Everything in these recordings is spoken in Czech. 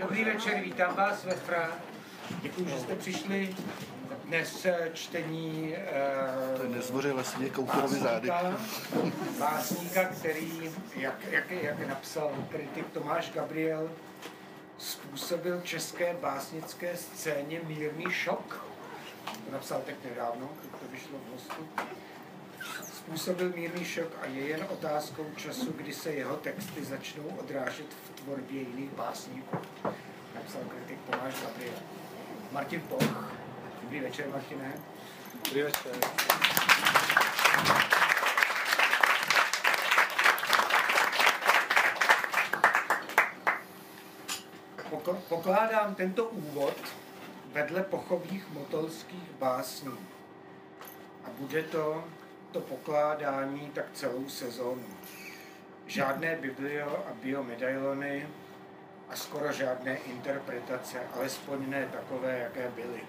Dobrý večer, vítám vás ve FRA. Děkuji, že jste přišli. Dnes eh, čtení To je nezvořile svět Koukurovi zády. básníka, který, jak, jak, jak napsal kritik Tomáš Gabriel, způsobil české básnické scéně mírný šok. To napsal teď nedávno, když to vyšlo v hostu. Způsobil mírný šok a je jen otázkou času, kdy se jeho texty začnou odrážet v tvorbě jiných básníků. Napsal kritik Tomáš Gabriel. Martin Poch. Dobrý večer, Martine. Dobrý večer. Pokládám tento úvod vedle pochových motolských básní. A bude to to pokládání tak celou sezónu. Žádné biblio a biomedailony a skoro žádné interpretace, alespoň ne takové, jaké byly.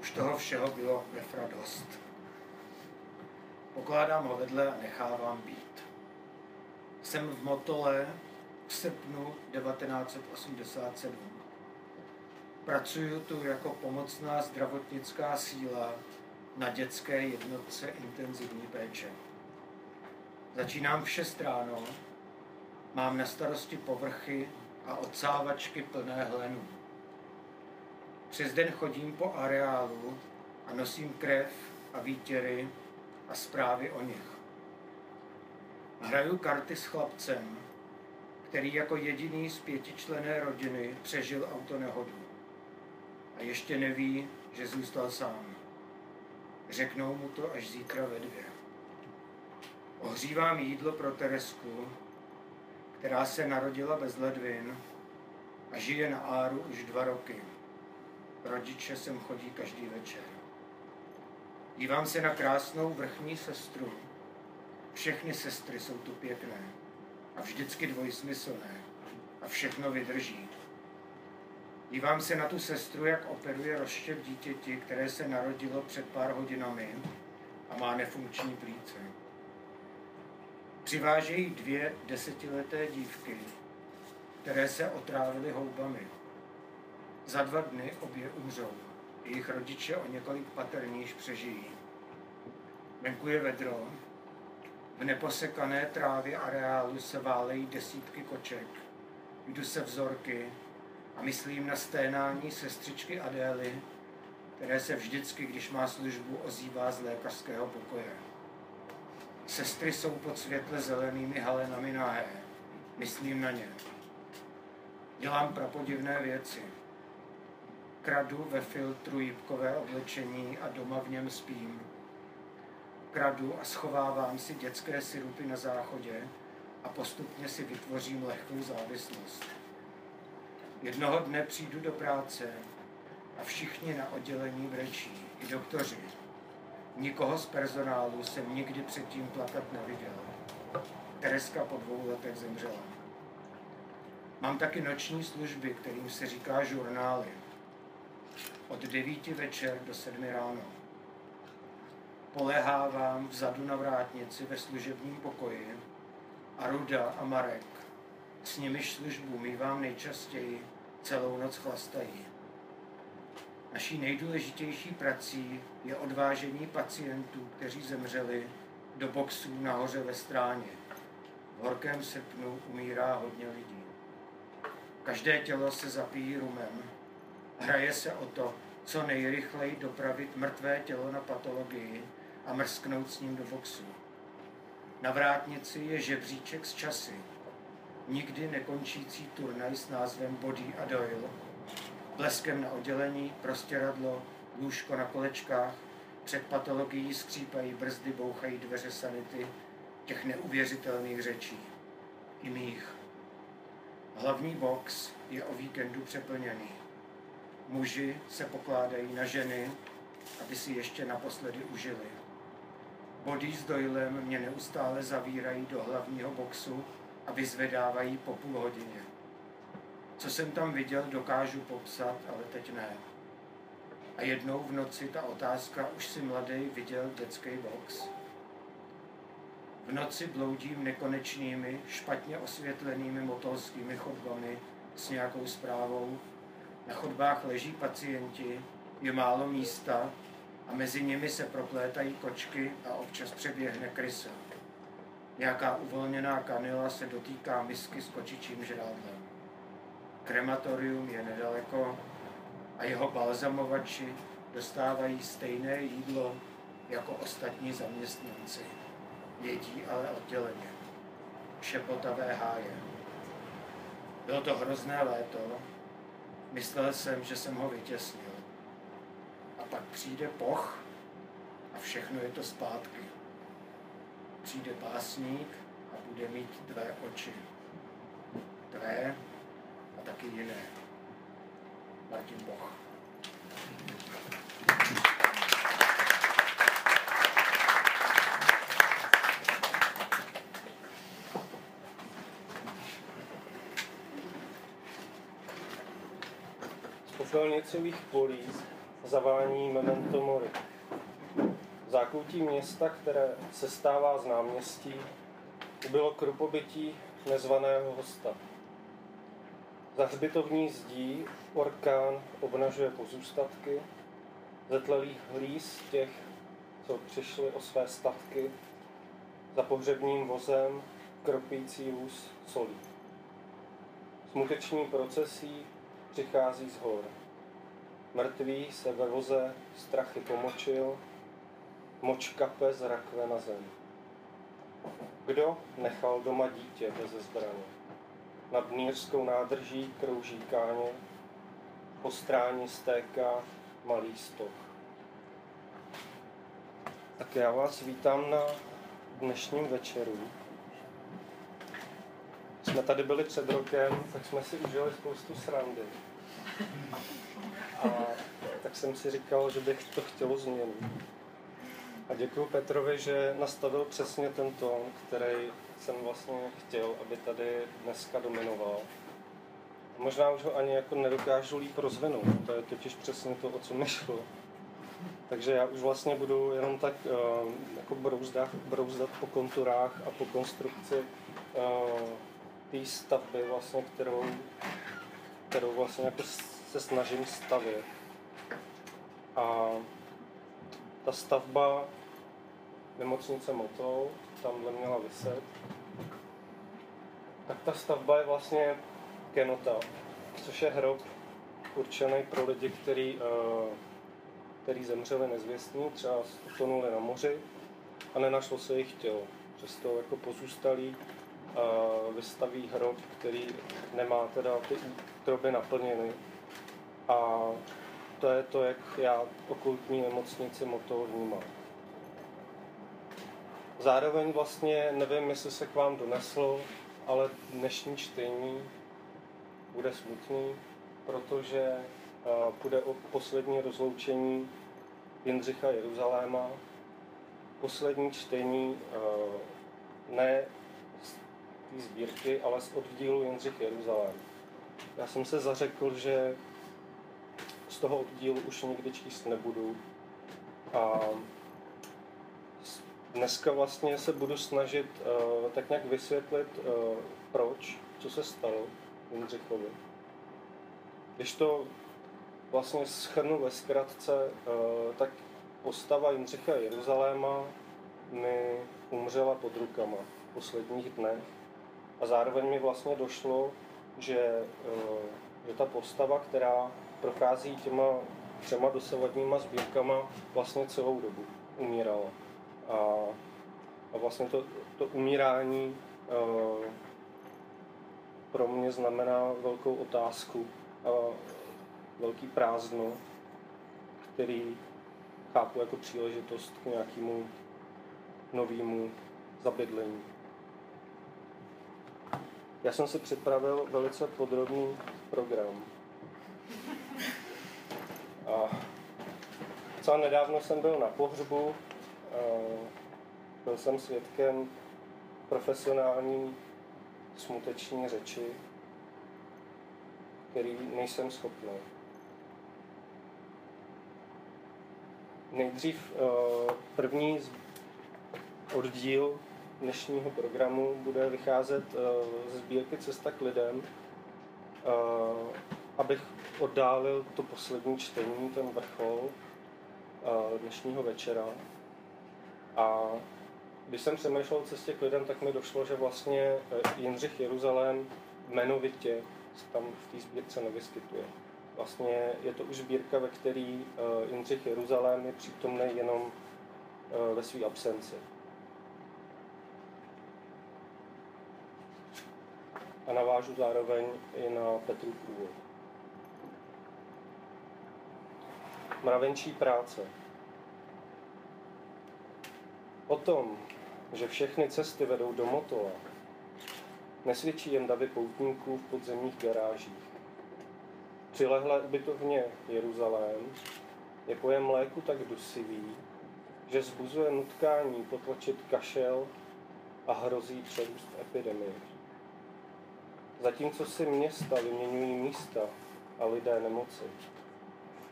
Už toho všeho bylo ve dost. Pokládám ho vedle a nechávám být. Jsem v Motole v srpnu 1987. Pracuji tu jako pomocná zdravotnická síla na dětské jednotce intenzivní péče. Začínám v 6 ráno, mám na starosti povrchy a odsávačky plné hlenů. Přes den chodím po areálu a nosím krev a výtěry a zprávy o nich. Hraju karty s chlapcem, který jako jediný z pětičlené rodiny přežil autonehodu. A ještě neví, že zůstal sám. Řeknou mu to až zítra ve dvě. Ohřívám jídlo pro Teresku, která se narodila bez ledvin a žije na Áru už dva roky. Rodiče sem chodí každý večer. Dívám se na krásnou vrchní sestru. Všechny sestry jsou tu pěkné a vždycky dvojsmyslné a všechno vydrží. Dívám se na tu sestru, jak operuje rozštěp dítěti, které se narodilo před pár hodinami a má nefunkční plíce. Přivážejí dvě desetileté dívky, které se otrávily houbami. Za dva dny obě umřou. Jejich rodiče o několik paterníž přežijí. Venku je vedro. V neposekané trávě areálu se válejí desítky koček. Jdu se vzorky myslím na sténání sestřičky Adély, které se vždycky, když má službu, ozývá z lékařského pokoje. Sestry jsou pod světle zelenými halenami nahé. Myslím na ně. Dělám prapodivné věci. Kradu ve filtru jibkové oblečení a doma v něm spím. Kradu a schovávám si dětské sirupy na záchodě a postupně si vytvořím lehkou závislost. Jednoho dne přijdu do práce a všichni na oddělení brečí, i doktoři. Nikoho z personálu jsem nikdy předtím plakat neviděl. Tereska po dvou letech zemřela. Mám taky noční služby, kterým se říká žurnály. Od devíti večer do sedmi ráno. Polehávám vzadu na vrátnici ve služebním pokoji a Ruda a Marek s nimiž službu mývám nejčastěji, celou noc chlastají. Naší nejdůležitější prací je odvážení pacientů, kteří zemřeli, do boxů nahoře ve stráně. V horkém srpnu umírá hodně lidí. Každé tělo se zapíjí rumem. Hraje se o to, co nejrychleji dopravit mrtvé tělo na patologii a mrsknout s ním do boxu. Na vrátnici je žebříček s časy. Nikdy nekončící turnaj s názvem Body a Doyle. Bleskem na oddělení, prostěradlo, lůžko na kolečkách, před patologií skřípají brzdy, bouchají dveře sanity, těch neuvěřitelných řečí. I mých. Hlavní box je o víkendu přeplněný. Muži se pokládají na ženy, aby si ještě naposledy užili. Body s Doylem mě neustále zavírají do hlavního boxu a vyzvedávají po půl hodině. Co jsem tam viděl, dokážu popsat, ale teď ne. A jednou v noci ta otázka, už si mladý viděl dětský box? V noci bloudím nekonečnými, špatně osvětlenými motolskými chodbami s nějakou zprávou. Na chodbách leží pacienti, je málo místa a mezi nimi se proplétají kočky a občas přeběhne krysa. Nějaká uvolněná kanila se dotýká misky s kočičím žrádlem. Krematorium je nedaleko a jeho balzamovači dostávají stejné jídlo jako ostatní zaměstnanci. Jedí ale odděleně. Šepotavé háje. Bylo to hrozné léto. Myslel jsem, že jsem ho vytěsnil. A pak přijde poch a všechno je to zpátky. Přijde básník a bude mít tvé oči. Tvé a taky jiné. Martin Boch. popelnicových polí zavání memento mori. Zákoutí města, které se stává z náměstí, bylo krupobytí nezvaného hosta. Za hřbitovní zdí orkán obnažuje pozůstatky, zetlelých hlíz těch, co přišli o své statky, za pohřebním vozem kropící vůz solí. Smuteční procesí přichází z hor. Mrtvý se ve voze strachy pomočil, moč kape z rakve na zem. Kdo nechal doma dítě bez zbraně? Nad Nířskou nádrží krouží káně, po stráni stéká malý stok. Tak já vás vítám na dnešním večeru. Jsme tady byli před rokem, tak jsme si užili spoustu srandy. A tak jsem si říkal, že bych to chtělo změnit. A děkuji Petrovi, že nastavil přesně ten tón, který jsem vlastně chtěl, aby tady dneska dominoval. Možná už ho ani jako nedokážu líp rozvinout, to je totiž přesně to, o co mi šlo. Takže já už vlastně budu jenom tak uh, jako brouzdat, brouzdat po konturách a po konstrukci uh, té stavby, vlastně, kterou, kterou vlastně jako se snažím stavět. A ta stavba nemocnice Motol, tamhle měla vyset, tak ta stavba je vlastně kenota, což je hrob určený pro lidi, který, eh, který zemřeli nezvěstní, třeba utonuli na moři a nenašlo se jejich tělo. Přesto jako pozůstalí vystaví hrob, který nemá teda ty útroby naplněny. A to je to, jak já okultní nemocnici Motol vnímám. Zároveň vlastně nevím, jestli se k vám doneslo, ale dnešní čtení bude smutný, protože půjde o poslední rozloučení Jindřicha Jeruzaléma. Poslední čtení ne té sbírky, ale z oddílu Jindřich Jeruzalém. Já jsem se zařekl, že z toho oddílu už nikdy číst nebudu. A dneska vlastně se budu snažit uh, tak nějak vysvětlit, uh, proč, co se stalo Jindřichovi. Když to vlastně schrnu ve zkratce, uh, tak postava Jindřicha Jeruzaléma mi umřela pod rukama v posledních dnech. A zároveň mi vlastně došlo, že, že ta postava, která prochází těma třema dosavadníma sbírkama vlastně celou dobu umírala. A, a vlastně to, to umírání uh, pro mě znamená velkou otázku a velký prázdno, který chápu jako příležitost k nějakému novému zabydlení. Já jsem si připravil velice podrobný program. Co nedávno jsem byl na pohřbu, byl jsem svědkem profesionální smuteční řeči, který nejsem schopný. Nejdřív první oddíl dnešního programu bude vycházet z sbírky Cesta k lidem, uh, abych oddálil to poslední čtení, ten vrchol uh, dnešního večera. A když jsem přemýšlel o cestě k lidem, tak mi došlo, že vlastně eh, Jindřich Jeruzalém jmenovitě tam v té sbírce nevyskytuje. Vlastně je to už sbírka, ve které Jindřich Jeruzalém je přítomný jenom ve své absenci. a navážu zároveň i na Petru původ. Mravenčí práce. O tom, že všechny cesty vedou do Motola, nesvědčí jen davy poutníků v podzemních garážích. Přilehlé ubytovně Jeruzalém je pojem léku tak dusivý, že zbuzuje nutkání potlačit kašel a hrozí přerůst epidemie. Zatímco si města vyměňují místa a lidé nemoci.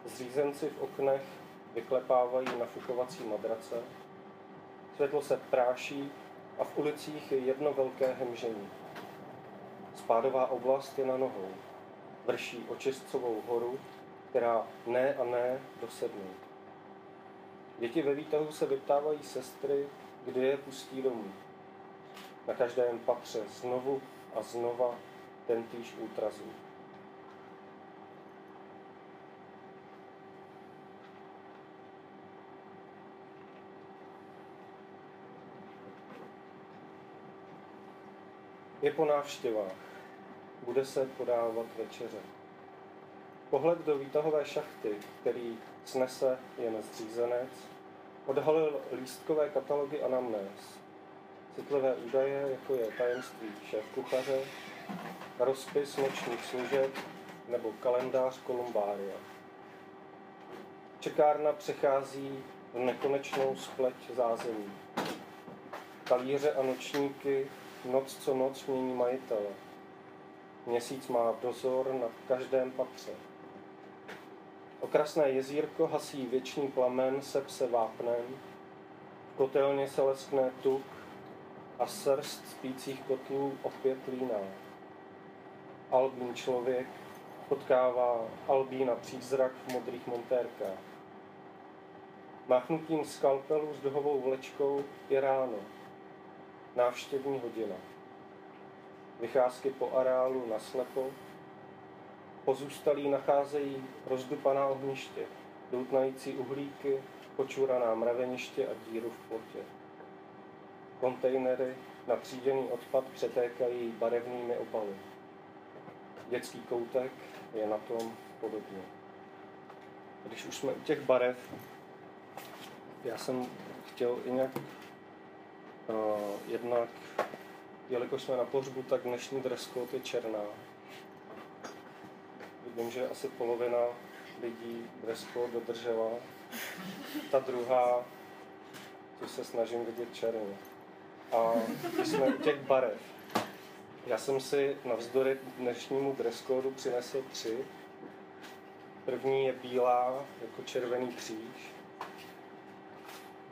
Zřízenci v oknech vyklepávají nafukovací madrace, světlo se práší a v ulicích je jedno velké hemžení. Spádová oblast je na nohou. Vrší očistcovou horu, která ne a ne dosedne. Děti ve výtahu se vyptávají sestry, kdy je pustí domů. Na každém patře znovu a znova tentýž ultrazvuk. Je po návštěvách. Bude se podávat večeře. Pohled do výtahové šachty, který snese jen zřízenec, odhalil lístkové katalogy anamnéz. Citlivé údaje, jako je tajemství šéf kuchaře, rozpis nočních služeb nebo kalendář kolumbária. Čekárna přechází v nekonečnou spleť zázemí. Talíře a nočníky noc co noc mění majitele. Měsíc má dozor nad každém patře. Okrasné jezírko hasí věčný plamen se pse vápnem, v kotelně se leskne tuk a srst spících kotlů opět líná. Albín člověk potkává Albína přízrak v modrých montérkách. Machnutím skalpelu s duhovou vlečkou je ráno. Návštěvní hodina. Vycházky po areálu na slepo. Pozůstalí nacházejí rozdupaná ohniště, doutnající uhlíky, počuraná mraveniště a díru v plotě. Kontejnery na tříděný odpad přetékají barevnými obaly dětský koutek je na tom podobně. Když už jsme u těch barev, já jsem chtěl i nějak jednak, jelikož jsme na pohřbu, tak dnešní dress code je černá. Vidím, že asi polovina lidí dress code dodržela. Ta druhá, co se snažím vidět černě. A jsme u těch barev, já jsem si navzdory dnešnímu dress code přinesl tři. První je bílá jako červený kříž.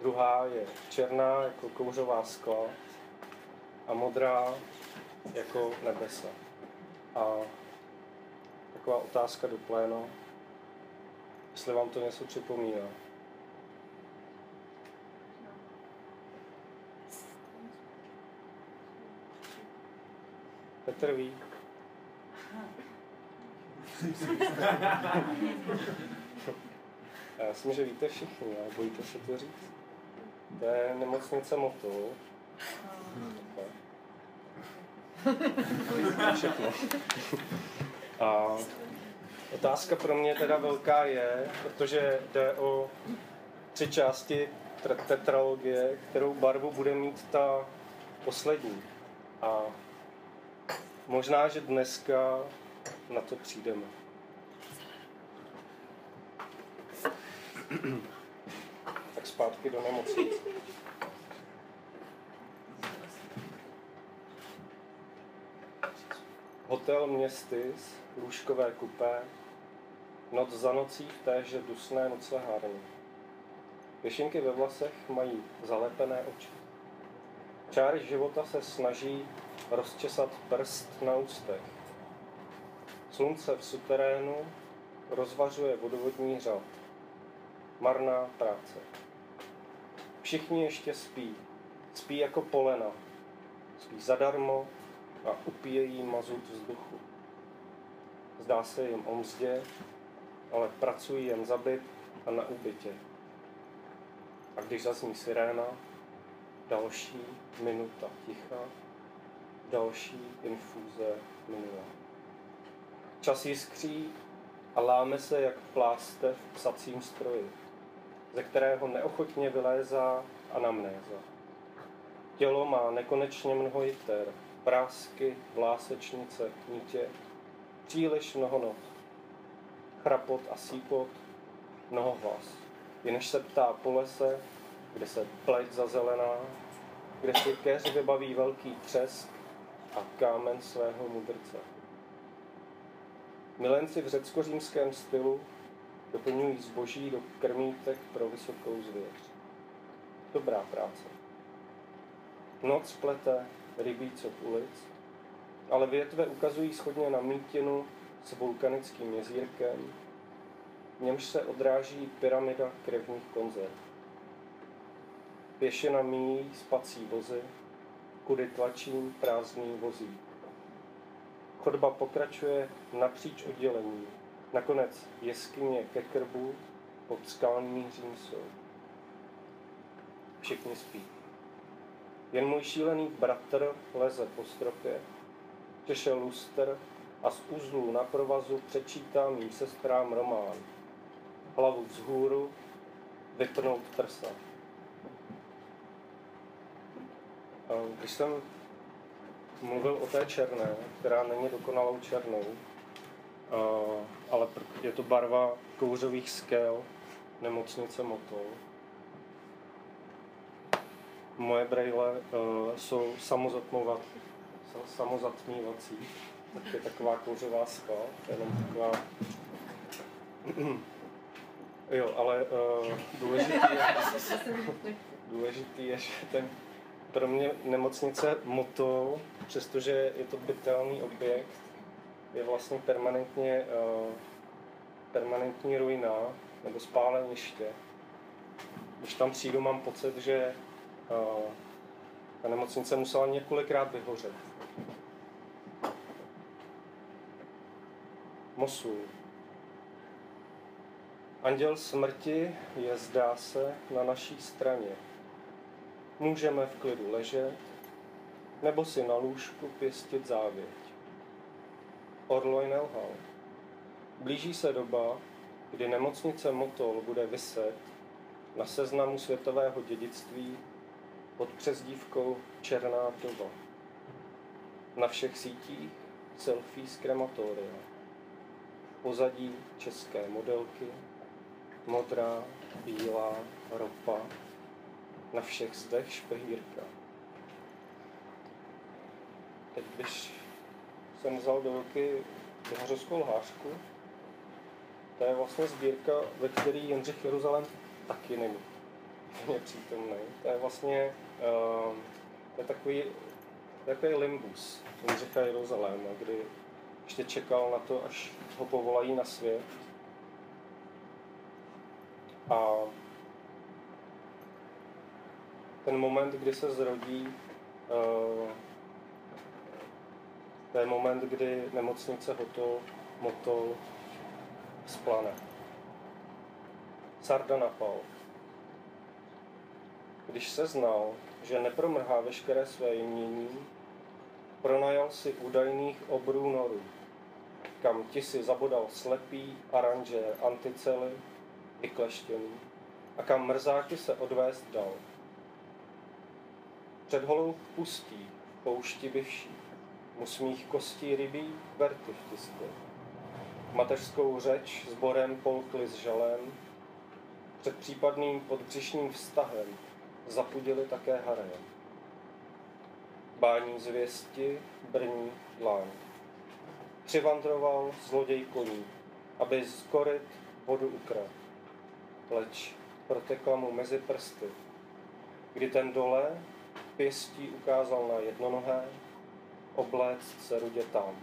Druhá je černá jako kouřová skla a modrá jako nebesa. A taková otázka do pléna, jestli vám to něco připomíná. Petr ví. Já myslím, že víte všichni, ale bojíte se to říct. To je nemocnice Motul. Všechno. A otázka pro mě teda velká je, protože jde o tři části tetralogie, kterou barvu bude mít ta poslední. A Možná, že dneska na to přijdeme. Tak zpátky do nemocnice. Hotel Městys, lůžkové kupé, noc za nocí v téže dusné noclehárně. Pěšinky ve vlasech mají zalepené oči. Čáry života se snaží rozčesat prst na ústech. Slunce v suterénu rozvařuje vodovodní řad. Marná práce. Všichni ještě spí. Spí jako polena. Spí zadarmo a upíjejí mazut vzduchu. Zdá se jim o mzdě, ale pracují jen za byt a na úbytě. A když zazní siréna, další minuta ticha, další infuze minula. Čas jiskří a láme se jak pláste v psacím stroji, ze kterého neochotně vylézá anamnéza. Tělo má nekonečně mnoho jiter, prásky, vlásečnice, nítě, příliš mnoho noh, chrapot a sípot, mnoho hlas. Jenž se ptá po lese, kde se pleť zazelená, kde si keř vybaví velký třesk a kámen svého mudrce. Milenci v řecko-římském stylu doplňují zboží do krmítek pro vysokou zvěř. Dobrá práce. Noc plete rybíco v ulic, ale větve ukazují schodně na mítinu s vulkanickým jezírkem, v němž se odráží pyramida krevních konzerv. Pěšina míjí spací vozy, kudy tlačím prázdný vozík. Chodba pokračuje napříč oddělení. Nakonec jeskyně ke krbu pod skalní římsou. Všichni spí. Jen můj šílený bratr leze po stropě, češe luster a z uzlů na provazu přečítá mým sestrám román. Hlavu vzhůru, vypnout prsa. Když jsem mluvil o té černé, která není dokonalou černou, ale je to barva kouřových skel nemocnice Motol. Moje brejle uh, jsou samozatmívací, tak je taková kouřová skal, jenom taková... jo, ale uh, důležitý je, důležitý je, že ten pro mě nemocnice Moto, přestože je to bytelný objekt, je vlastně permanentně uh, permanentní ruina nebo spáleniště. Když tam přijdu, mám pocit, že uh, ta nemocnice musela několikrát vyhořet. Mosul. Anděl smrti je, zdá se, na naší straně. Můžeme v klidu ležet, nebo si na lůžku pěstit závěť. Orloj nelhal. Blíží se doba, kdy nemocnice Motol bude vyset na seznamu světového dědictví pod přezdívkou Černá doba. Na všech sítích selfie z krematoria. Pozadí české modelky, modrá, bílá, ropa, na všech zdech špehírka. Teď když jsem vzal do ruky Bihařovskou lhářku, to je vlastně sbírka, ve které Jindřich Jeruzalém taky není je přítomný. To je vlastně uh, to je takový, takový limbus Jindřicha Jeruzaléma, kdy ještě čekal na to, až ho povolají na svět. A ten moment, kdy se zrodí, uh, to je moment, kdy nemocnice Hotol, Motol splane. Sarda napal. Když se znal, že nepromrhá veškeré své jmění, pronajal si údajných obrů noru, kam ti si zabodal slepý aranžér anticely, vykleštěný, a kam mrzáky se odvést dal. Před holou pustí, poušti byvší, mu smích kostí rybí verty vtiskl. Mateřskou řeč s borem polkli s žalem, před případným podbřišním vztahem zapudili také harem. Bání zvěsti, brní dláň. Přivandroval zloděj koní, aby z koryt vodu ukradl. Leč protekla mu mezi prsty, kdy ten dole pěstí ukázal na jednonohé, obléct se rudě tam.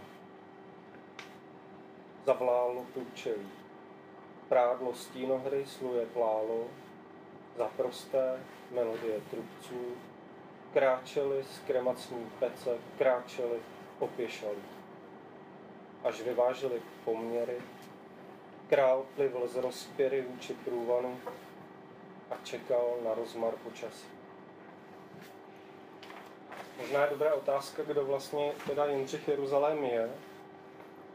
zavlálo průčelí. Prádlo stínohry sluje plálo, zaprosté melodie trubců, kráčeli z kremacní pece, kráčeli opěšali. Až vyváželi poměry, král plivl z rozpěry vůči průvanu a čekal na rozmar počasí. Možná je dobrá otázka, kdo vlastně teda Jindřich Jeruzalém je.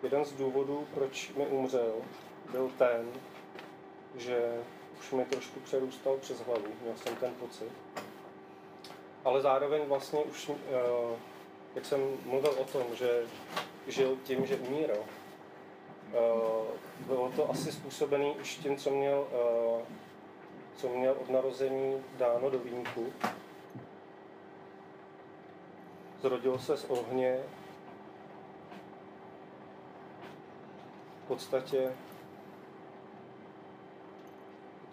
Jeden z důvodů, proč mi umřel, byl ten, že už mi trošku přerůstal přes hlavu, měl jsem ten pocit. Ale zároveň vlastně už, eh, jak jsem mluvil o tom, že žil tím, že umíral, eh, bylo to asi způsobené už tím, co měl, eh, co měl od narození dáno do výjimku. Zrodil se z ohně, v podstatě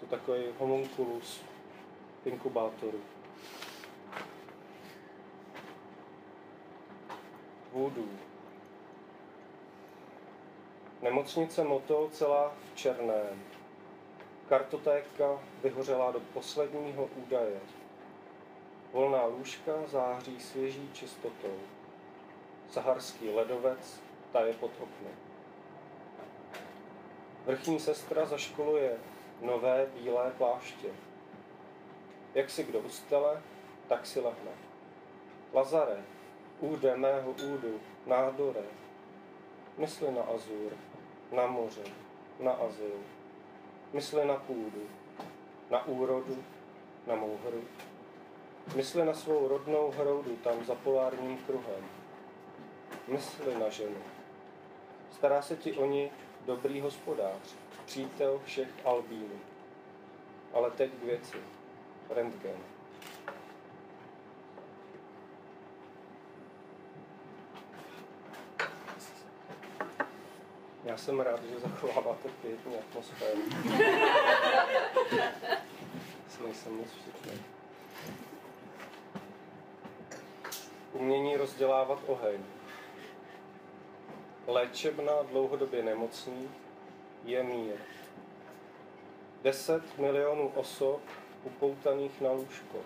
to takový homunculus inkubátoru. Voodoo. Nemocnice Motol celá v černém. Kartotéka vyhořela do posledního údaje. Volná lůžka září svěží čistotou. Saharský ledovec taje pod oknem. Vrchní sestra zaškoluje nové bílé pláště. Jak si kdo ustele, tak si lehne. Lazare, úde mého údu, nádore, mysli na azur, na moře, na azyl, mysli na půdu, na úrodu, na mou hru, mysli na svou rodnou hroudu tam za polárním kruhem, mysli na ženu. Stará se ti o ní dobrý hospodář, přítel všech albínů. Ale teď k věci. Rentgen. Já jsem rád, že zachováváte pěkně atmosféru. Nejsem moc všichni. Umění rozdělávat oheň. Léčebna dlouhodobě nemocných je mír. 10 milionů osob upoutaných na lůžko.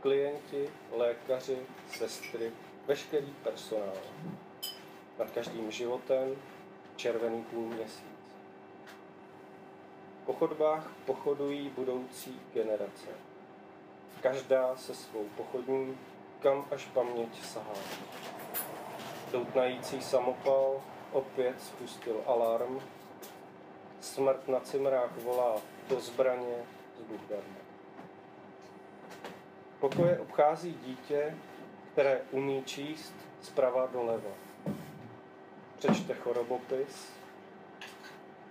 Klienti, lékaři, sestry, veškerý personál. Nad každým životem červený půl měsíc. Po chodbách pochodují budoucí generace. Každá se svou pochodní, kam až paměť sahá. Doutnající samopal opět spustil alarm Smrt na cimrách volá do zbraně z Buchdarma. Pokoje obchází dítě, které umí číst zprava doleva. Přečte chorobopis,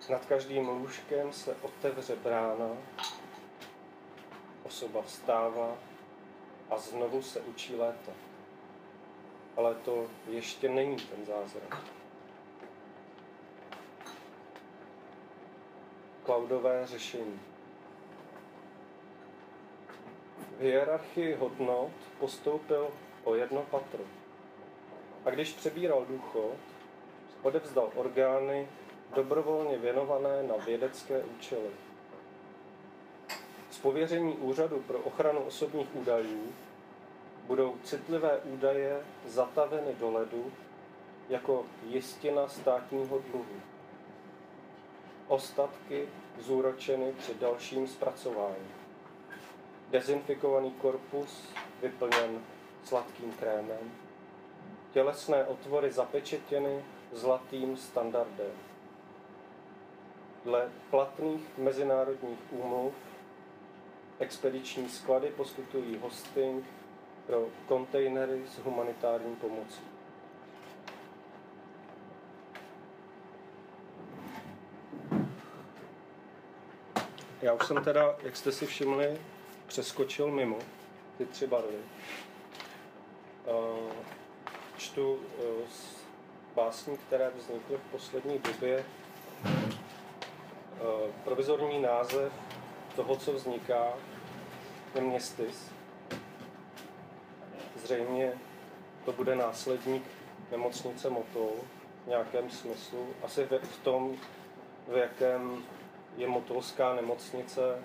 nad každým lůžkem se otevře brána, osoba vstává a znovu se učí létat. Ale to ještě není ten zázrak. cloudové řešení. V hierarchii hodnot postoupil o jedno patro. A když přebíral důchod, odevzdal orgány dobrovolně věnované na vědecké účely. Pověření Úřadu pro ochranu osobních údajů budou citlivé údaje zataveny do ledu jako jistina státního dluhu ostatky zúročeny při dalším zpracování. Dezinfikovaný korpus vyplněn sladkým krémem, tělesné otvory zapečetěny zlatým standardem. Dle platných mezinárodních úmluv expediční sklady poskytují hosting pro kontejnery s humanitární pomocí. Já už jsem teda, jak jste si všimli, přeskočil mimo ty tři barvy. Čtu e, z básní, které vznikly v poslední době. E, provizorní název toho, co vzniká, Městys. Zřejmě to bude následník nemocnice Motol. v nějakém smyslu. Asi v tom, v jakém je motolská nemocnice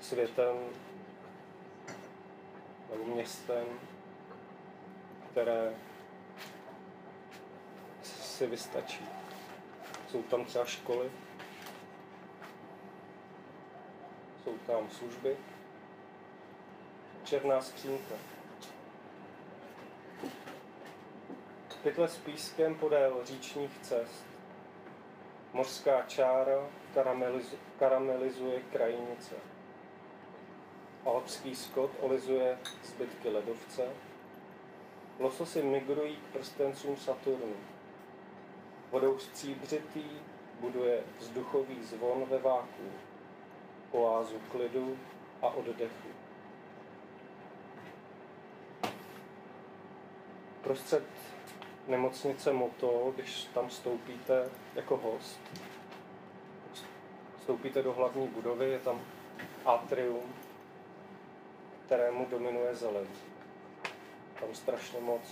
světem nebo městem, které si vystačí. Jsou tam třeba školy, jsou tam služby, černá skřínka. Pytle s pískem podél říčních cest. Mořská čára karamelizu, karamelizuje krajinice. Alpský skot olizuje zbytky ledovce. Lososy migrují k prstencům Saturnu. Vodou stříbřitý buduje vzduchový zvon ve váku, oázu klidu a oddechu. Prostřed nemocnice Moto, když tam stoupíte jako host, vstoupíte do hlavní budovy, je tam atrium, kterému dominuje zeleň. Tam strašně moc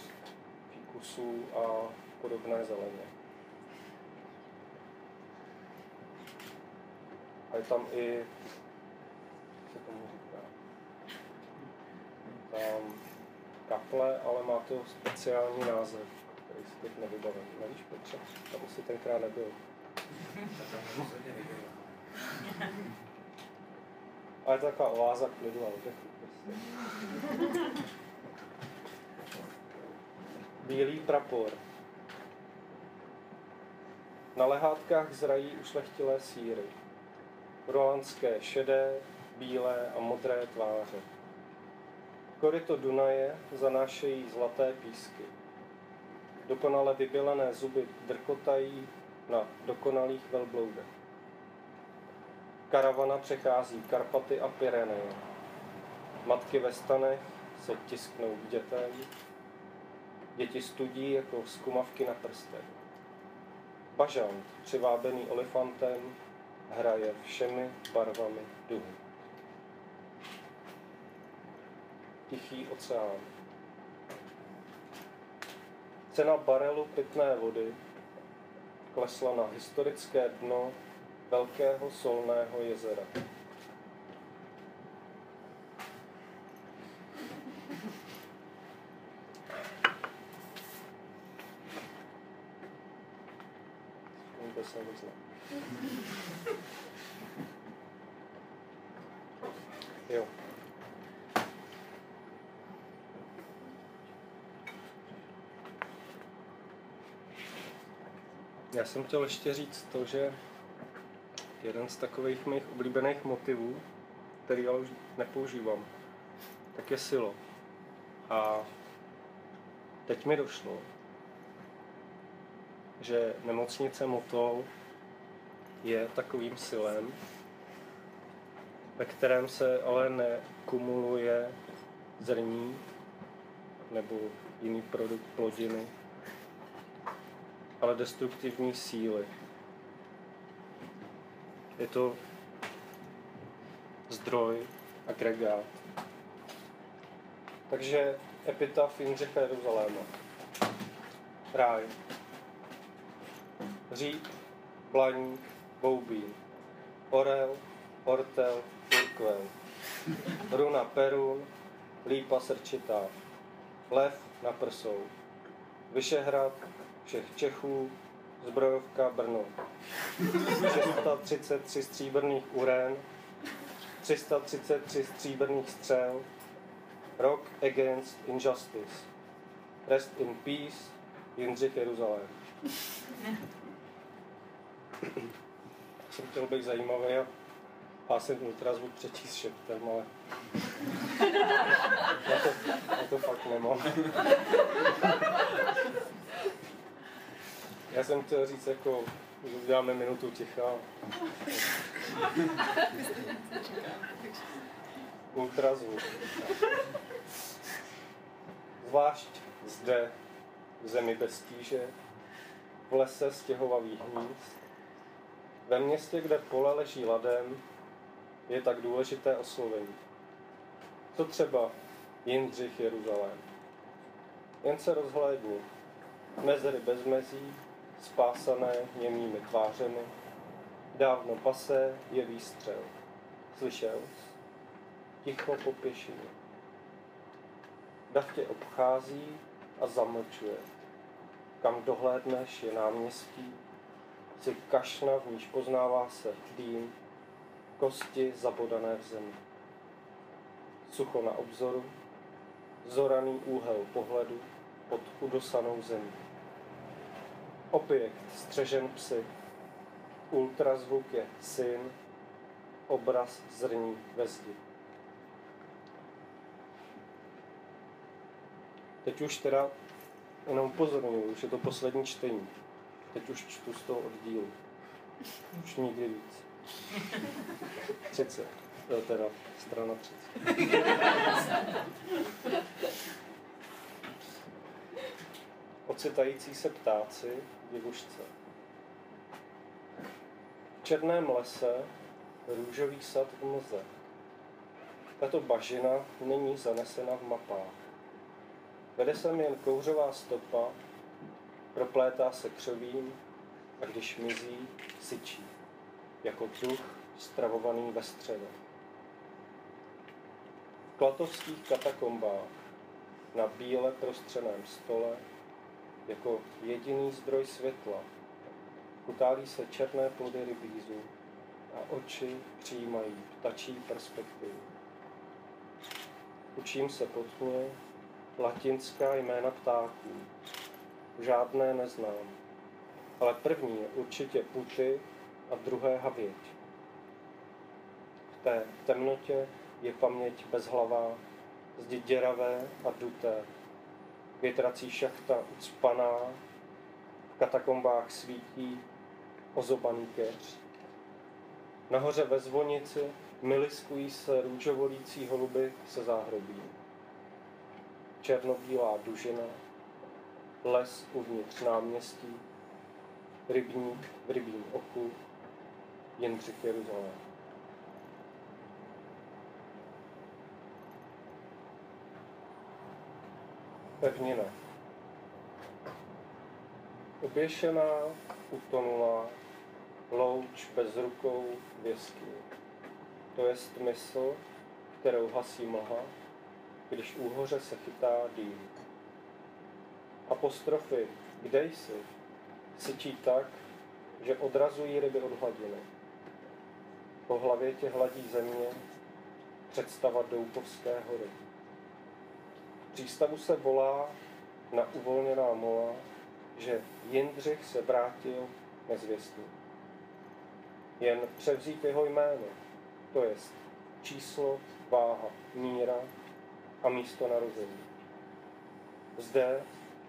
fíkusů a podobné zeleně. A je tam i, jak se tomu říká, tam kaple, ale má to speciální název, který si teď nevybavím. Nevíš, Petře? Tam si tenkrát nebyl. Ale je to taková oáza klidu a oddechu. Prostě. Bílý prapor. Na lehátkách zrají ušlechtilé síry. Rolandské šedé, bílé a modré tváře. Koryto Dunaje zanášejí zlaté písky. Dokonale vybělené zuby drkotají na dokonalých velbloudech. Karavana přechází Karpaty a Pyreneje. Matky ve stanech se tisknou k dětem. Děti studí jako skumavky na prstech. Bažant, přivábený olifantem, hraje všemi barvami duhu. Tichý oceán. Cena barelu pitné vody klesla na historické dno velkého solného jezera. Vůbec nevyznám. Jo. Já jsem chtěl ještě říct to, že jeden z takových mých oblíbených motivů, který ale už nepoužívám, tak je silo. A teď mi došlo, že nemocnice Motol je takovým silem, ve kterém se ale nekumuluje zrní nebo jiný produkt plodiny, ale destruktivní síly. Je to zdroj, agregát. Takže epitaf Jindřicha Jeruzaléma. Ráj. Řík, blaník, boubín. Orel, ortel, urkvel. Runa perun, lípa srčitá. Lev na prsou. Vyšehrad, všech Čechů, zbrojovka Brno. 633 stříbrných urén, 333 stříbrných střel, Rock Against Injustice. Rest in Peace, Jindřich Jeruzalém. jsem chtěl být zajímavý a já jsem ultrazvuk přečíst šeptem, ale na to, na to fakt nemám. Já jsem chtěl říct jako, že uděláme minutu ticha. Ultrazvuk. Zvlášť zde, v zemi bez tíže, v lese stěhovavých hnízd, ve městě, kde pole leží ladem, je tak důležité oslovení. Co třeba Jindřich Jeruzalém? Jen se rozhlédnu. mezery bez mezí, spásané němými tvářemi, dávno pasé je výstřel. Slyšel? Ticho po pěšině. Dav tě obchází a zamlčuje. Kam dohlédneš je náměstí, si kašna, v níž poznává se dým, kosti zabodané v zemi. Sucho na obzoru, zoraný úhel pohledu pod udosanou zemí. Objekt střežen psy, ultrazvuk je syn, obraz zrní ve zdi. Teď už teda jenom upozorňuji, už je to poslední čtení. Teď už čtu z toho oddílu. Už nikdy víc. 30. Jo, teda strana 30. Ocitající se ptáci, divušce. V černém lese růžový sad v mlze. Tato bažina není zanesena v mapách. Vede se jen kouřová stopa, proplétá se křovím a když mizí, syčí, jako duch stravovaný ve střevě. V klatovských katakombách na bíle prostřeném stole jako jediný zdroj světla kutálí se černé plody rybízu a oči přijímají ptačí perspektivu. Učím se potmě latinská jména ptáků. Žádné neznám. Ale první je určitě puty a druhé havěť. V té temnotě je paměť bezhlavá, zdi děravé a duté. Větrací šachta ucpaná, v katakombách svítí ozobaný keř. Nahoře ve zvonici miliskují se růžovolící holuby se záhrobí. Černobílá dužina, les uvnitř náměstí, rybník v rybím oku, Jindřich Jeruzalém. Pevnina. Oběšená, utonulá, louč bez rukou v jeskyni. To je smysl, kterou hasí mlha, když úhoře se chytá dým. Apostrofy kde jsi syčí tak, že odrazují ryby od hladiny. Po hlavě tě hladí země, představa Doupovské hory. Přístavu se volá na uvolněná mola, že Jindřich se vrátil nezvěstný. Jen převzít jeho jméno, to jest číslo, váha, míra a místo narození. Zde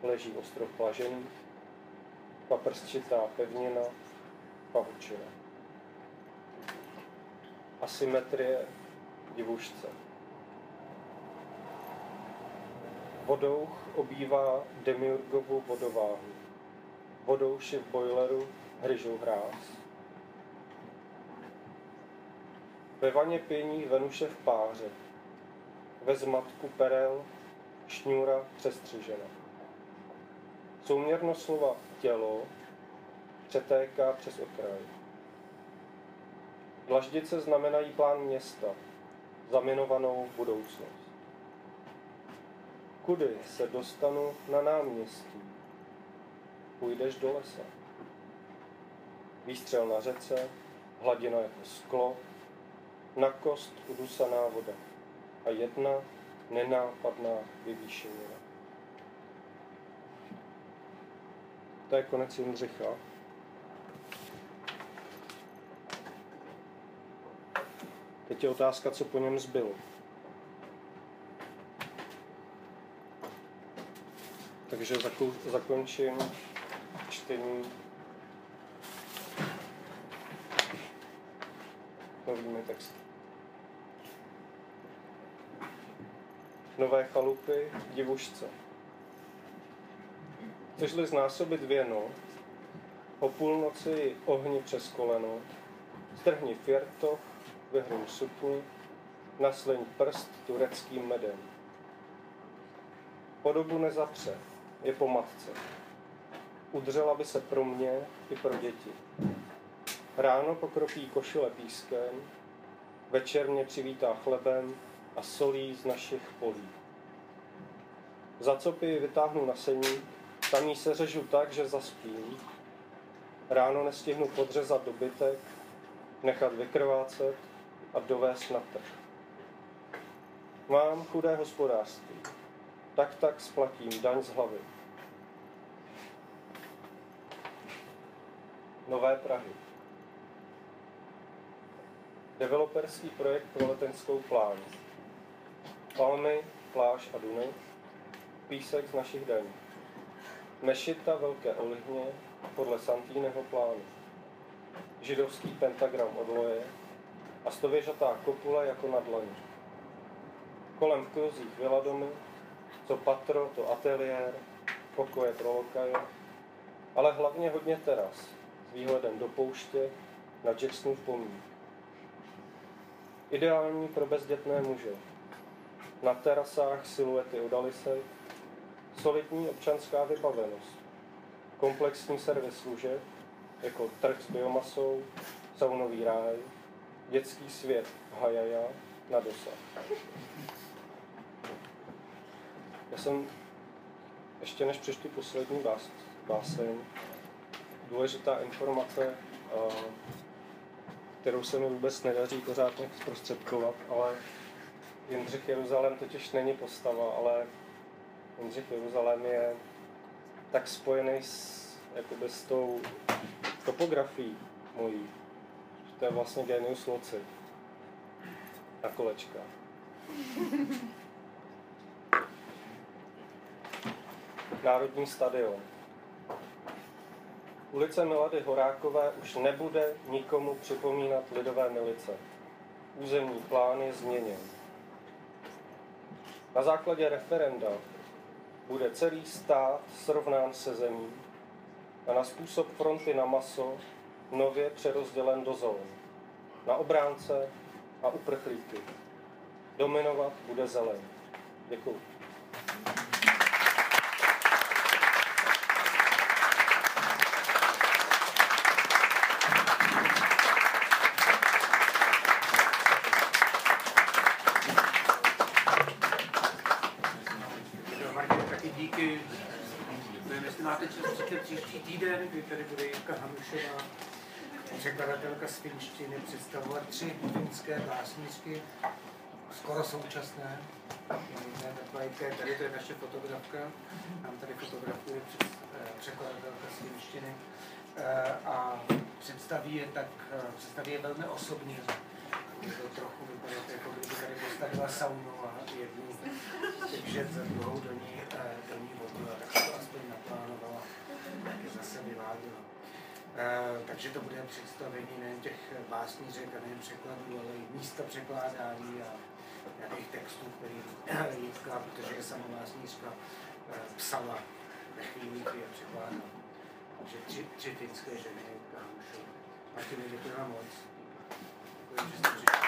leží ostrov Plažený, paprstčitá pevnina, pavučina. Asymetrie divušce. Vodouch obývá demiurgovu vodováhu. Vodouši v bojleru hryžou hráz. Ve vaně pění Venuše v páře. Ve zmatku perel šňůra přestřižena. Souměrno slova tělo přetéká přes okraj. Dlaždice znamenají plán města, zaminovanou budoucnost. Kudy se dostanu na náměstí? Půjdeš do lesa. Výstřel na řece, hladina jako sklo, na kost udusaná voda a jedna nenápadná vyvýšenina. To je konec Jindřicha. Teď je otázka, co po něm zbylo. Takže zakončím čtení novými texty. Nové chalupy, divušce. Chceš-li znásobit věno, o půlnoci ohni přes koleno, strhni firtoch, vyhrum sukni, nasleň prst tureckým medem. Podobu nezapře, je po matce. udržela by se pro mě i pro děti. Ráno pokropí košile pískem, večer mě přivítá chlebem a solí z našich polí. Za copy vytáhnu na seník, tam jí se řežu tak, že zaspím. Ráno nestihnu podřezat dobytek, nechat vykrvácet a dovést na trh. Mám chudé hospodářství, tak tak splatím daň z hlavy. Nové Prahy. Developerský projekt pro letenskou pláň. Palmy, pláž a duny, písek z našich daní. Mešita Velké Olihně podle Santýneho plánu. Židovský pentagram od loje a stověžatá kopule jako na dlaní. Kolem v kruzích viladomy, co patro, to ateliér, pokoje pro lokaje, ale hlavně hodně teras s výhledem do pouště na Jacksonův pomník. Ideální pro bezdětné muže. Na terasách siluety odalisek, solidní občanská vybavenost, komplexní servis služeb, jako trh s biomasou, saunový ráj, dětský svět Hajaja na dosah. Já jsem, ještě než přečtu poslední vás, báseň, důležitá informace, kterou se mi vůbec nedaří pořád zprostředkovat, ale Jindřich Jeruzalém totiž není postava, ale Jindřich Jeruzalém je tak spojený s, jakoby s tou topografií mojí, to je vlastně genius loci na kolečka. Národní stadion. Ulice Milady Horákové už nebude nikomu připomínat lidové milice. Územní plán je změněn. Na základě referenda bude celý stát srovnán se zemí a na způsob fronty na maso nově přerozdělen do zón. Na obránce a uprchlíky. Dominovat bude zeleň. Děkuji. příští týden, kdy tady bude Jirka Hanušová, překladatelka z finštiny, představovat tři finské básničky, skoro současné. Tady to je naše fotografka, nám tady fotografuje eh, překladatelka z finštiny eh, a představí je tak, eh, představí je velmi osobně. To trochu vypadá, jako kdyby tady postavila saunu a jednu, takže za druhou do ní, do ní vodu, tak to aspoň naplánovala je zase vyváděno. E, takže to bude představení nejen těch básnířek a nejen překladů, ale i místa překládání a nějakých textů, který Jitka, protože je sama básnířka, e, psala ve chvíli, kdy je překládala. Takže tři, tři finské ženy, děkuji vám moc. Děkuji, že jste přišli.